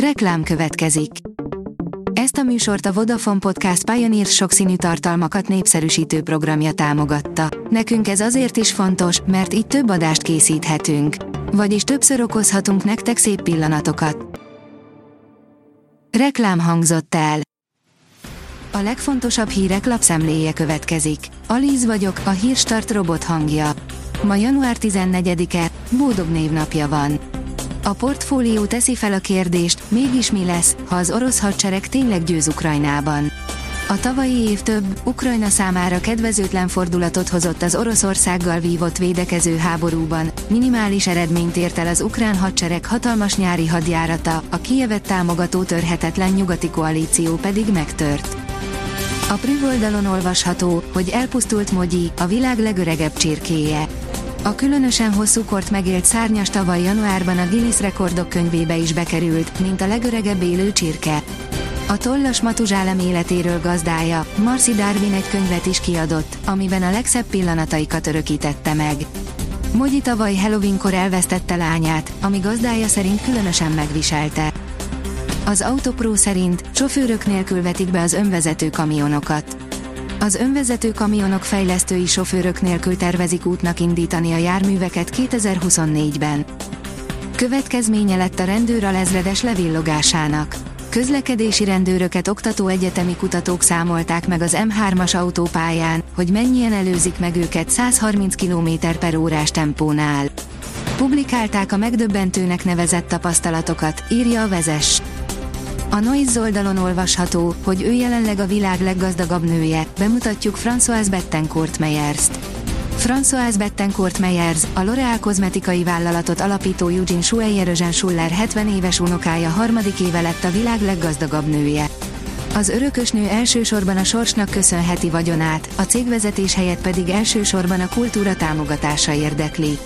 Reklám következik. Ezt a műsort a Vodafone Podcast Pioneer sokszínű tartalmakat népszerűsítő programja támogatta. Nekünk ez azért is fontos, mert így több adást készíthetünk. Vagyis többször okozhatunk nektek szép pillanatokat. Reklám hangzott el. A legfontosabb hírek lapszemléje következik. Alíz vagyok, a hírstart robot hangja. Ma január 14-e, Bódog névnapja van. A portfólió teszi fel a kérdést, mégis mi lesz, ha az orosz hadsereg tényleg győz Ukrajnában. A tavalyi év több, Ukrajna számára kedvezőtlen fordulatot hozott az Oroszországgal vívott védekező háborúban, minimális eredményt ért el az ukrán hadsereg hatalmas nyári hadjárata, a Kijevet támogató törhetetlen nyugati koalíció pedig megtört. A Prüv oldalon olvasható, hogy elpusztult Mogyi, a világ legöregebb csirkéje. A különösen hosszú kort megélt szárnyas tavaly januárban a Guinness rekordok könyvébe is bekerült, mint a legöregebb élő csirke. A tollas matuzsálem életéről gazdája, Marcy Darwin egy könyvet is kiadott, amiben a legszebb pillanataikat örökítette meg. Mogyi tavaly Halloweenkor elvesztette lányát, ami gazdája szerint különösen megviselte. Az Autopro szerint sofőrök nélkül vetik be az önvezető kamionokat. Az önvezető kamionok fejlesztői sofőrök nélkül tervezik útnak indítani a járműveket 2024-ben. Következménye lett a rendőr lezredes levillogásának. Közlekedési rendőröket oktató egyetemi kutatók számolták meg az M3-as autópályán, hogy mennyien előzik meg őket 130 km per órás tempónál. Publikálták a megdöbbentőnek nevezett tapasztalatokat, írja a vezes. A Noise oldalon olvasható, hogy ő jelenleg a világ leggazdagabb nője, bemutatjuk Françoise Bettencourt Meyers-t. Françoise Bettencourt Meyers, a L'Oréal kozmetikai vállalatot alapító Eugene Schueyer Schuller 70 éves unokája harmadik éve lett a világ leggazdagabb nője. Az örökös nő elsősorban a sorsnak köszönheti vagyonát, a cégvezetés helyett pedig elsősorban a kultúra támogatása érdekli.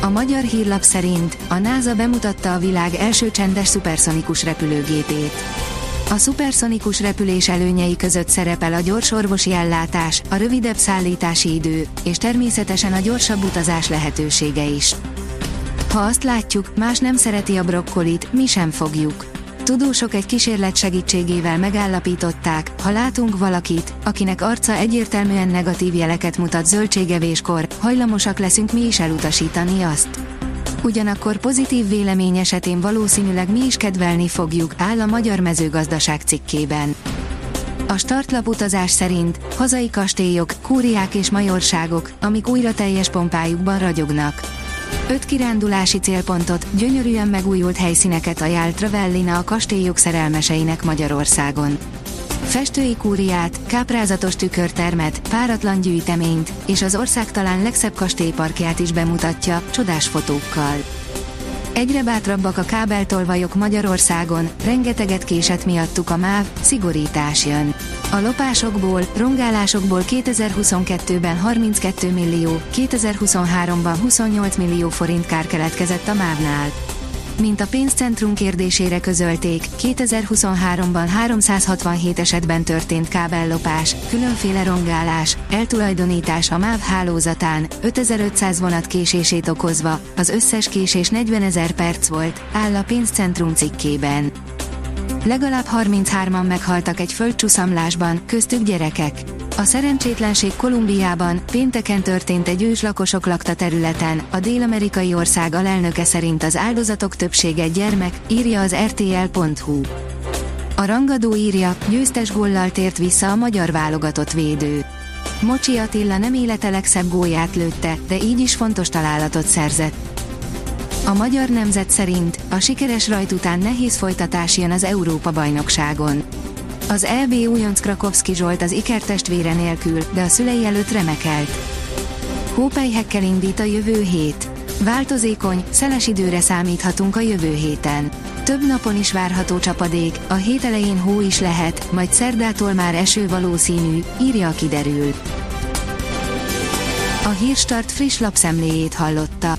A magyar hírlap szerint a NASA bemutatta a világ első csendes szuperszonikus repülőgépét. A szuperszonikus repülés előnyei között szerepel a gyors orvosi ellátás, a rövidebb szállítási idő, és természetesen a gyorsabb utazás lehetősége is. Ha azt látjuk, más nem szereti a brokkolit, mi sem fogjuk. Tudósok egy kísérlet segítségével megállapították, ha látunk valakit, akinek arca egyértelműen negatív jeleket mutat zöldségevéskor, hajlamosak leszünk mi is elutasítani azt. Ugyanakkor pozitív vélemény esetén valószínűleg mi is kedvelni fogjuk, áll a Magyar Mezőgazdaság cikkében. A startlap utazás szerint hazai kastélyok, kúriák és majorságok, amik újra teljes pompájukban ragyognak. Öt kirándulási célpontot, gyönyörűen megújult helyszíneket ajánl Travellina a kastélyok szerelmeseinek Magyarországon. Festői kúriát, káprázatos tükörtermet, páratlan gyűjteményt és az ország talán legszebb kastélyparkját is bemutatja, csodás fotókkal. Egyre bátrabbak a kábeltolvajok Magyarországon, rengeteget késett miattuk a MÁV, szigorítás jön. A lopásokból, rongálásokból 2022-ben 32 millió, 2023-ban 28 millió forint kár keletkezett a MÁV-nál. Mint a pénzcentrum kérdésére közölték, 2023-ban 367 esetben történt kábellopás, különféle rongálás, eltulajdonítás a MÁV hálózatán, 5500 vonat késését okozva, az összes késés 40 ezer perc volt, áll a pénzcentrum cikkében. Legalább 33-an meghaltak egy földcsúszamlásban, köztük gyerekek. A szerencsétlenség Kolumbiában pénteken történt egy őslakosok lakta területen, a dél-amerikai ország alelnöke szerint az áldozatok többsége gyermek, írja az rtl.hu. A rangadó írja, győztes góllal tért vissza a magyar válogatott védő. Mocsi Attila nem élete legszebb gólját lőtte, de így is fontos találatot szerzett. A magyar nemzet szerint a sikeres rajt után nehéz folytatás jön az Európa-bajnokságon. Az EB újonc Krakowski Zsolt az ikertestvére nélkül, de a szülei előtt remekelt. Hópelyhekkel indít a jövő hét. Változékony, szeles időre számíthatunk a jövő héten. Több napon is várható csapadék, a hét elején hó is lehet, majd szerdától már eső valószínű, írja a kiderül. A Hírstart friss lapszemléjét hallotta.